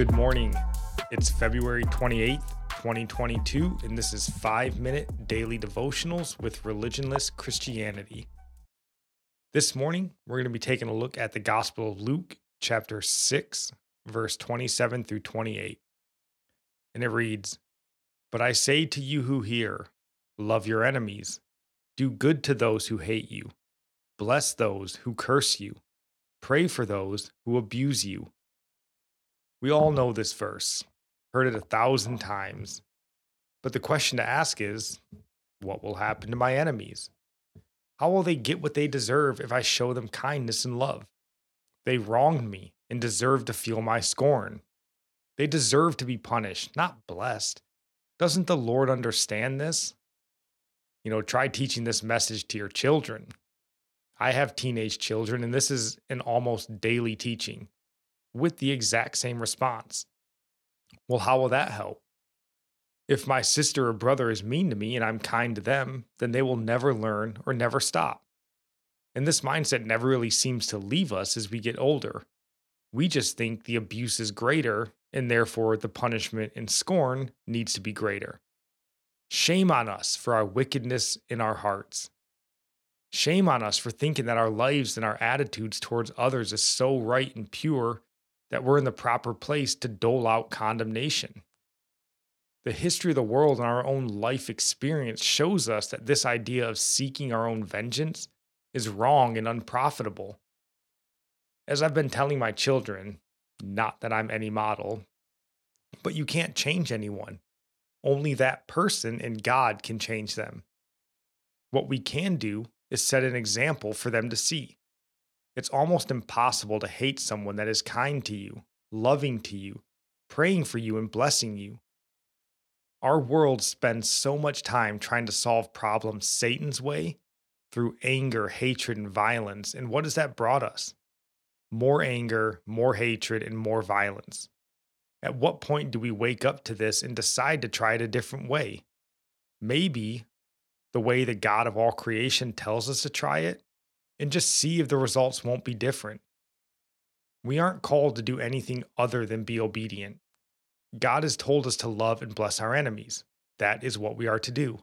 Good morning. It's February 28th, 2022, and this is 5 Minute Daily Devotionals with Religionless Christianity. This morning, we're going to be taking a look at the Gospel of Luke, chapter 6, verse 27 through 28. And it reads But I say to you who hear, love your enemies, do good to those who hate you, bless those who curse you, pray for those who abuse you. We all know this verse, heard it a thousand times. But the question to ask is what will happen to my enemies? How will they get what they deserve if I show them kindness and love? They wronged me and deserve to feel my scorn. They deserve to be punished, not blessed. Doesn't the Lord understand this? You know, try teaching this message to your children. I have teenage children, and this is an almost daily teaching with the exact same response. Well, how will that help? If my sister or brother is mean to me and I'm kind to them, then they will never learn or never stop. And this mindset never really seems to leave us as we get older. We just think the abuse is greater, and therefore the punishment and scorn needs to be greater. Shame on us for our wickedness in our hearts. Shame on us for thinking that our lives and our attitudes towards others is so right and pure that we're in the proper place to dole out condemnation. The history of the world and our own life experience shows us that this idea of seeking our own vengeance is wrong and unprofitable. As I've been telling my children, not that I'm any model, but you can't change anyone. Only that person and God can change them. What we can do is set an example for them to see. It's almost impossible to hate someone that is kind to you, loving to you, praying for you, and blessing you. Our world spends so much time trying to solve problems Satan's way through anger, hatred, and violence. And what has that brought us? More anger, more hatred, and more violence. At what point do we wake up to this and decide to try it a different way? Maybe the way the God of all creation tells us to try it and just see if the results won't be different. We aren't called to do anything other than be obedient. God has told us to love and bless our enemies. That is what we are to do.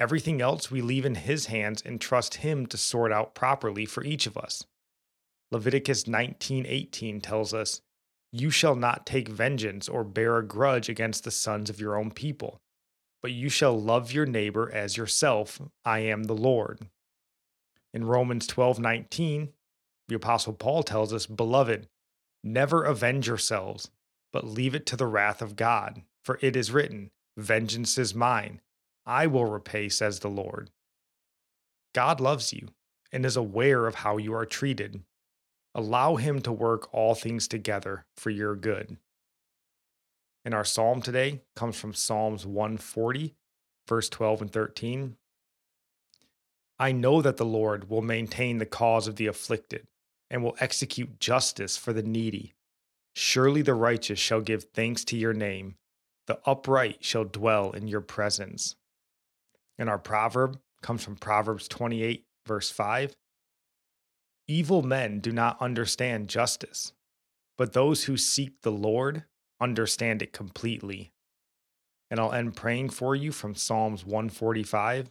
Everything else we leave in His hands and trust Him to sort out properly for each of us. Leviticus 19:18 tells us, "You shall not take vengeance or bear a grudge against the sons of your own people, but you shall love your neighbor as yourself. I am the Lord." In Romans 12:19, the apostle Paul tells us, "Beloved, never avenge yourselves, but leave it to the wrath of God, for it is written, vengeance is mine; I will repay," says the Lord. God loves you and is aware of how you are treated. Allow him to work all things together for your good. And our psalm today comes from Psalms 140, verse 12 and 13. I know that the Lord will maintain the cause of the afflicted and will execute justice for the needy. Surely the righteous shall give thanks to your name, the upright shall dwell in your presence. And our proverb comes from Proverbs 28, verse 5. Evil men do not understand justice, but those who seek the Lord understand it completely. And I'll end praying for you from Psalms 145,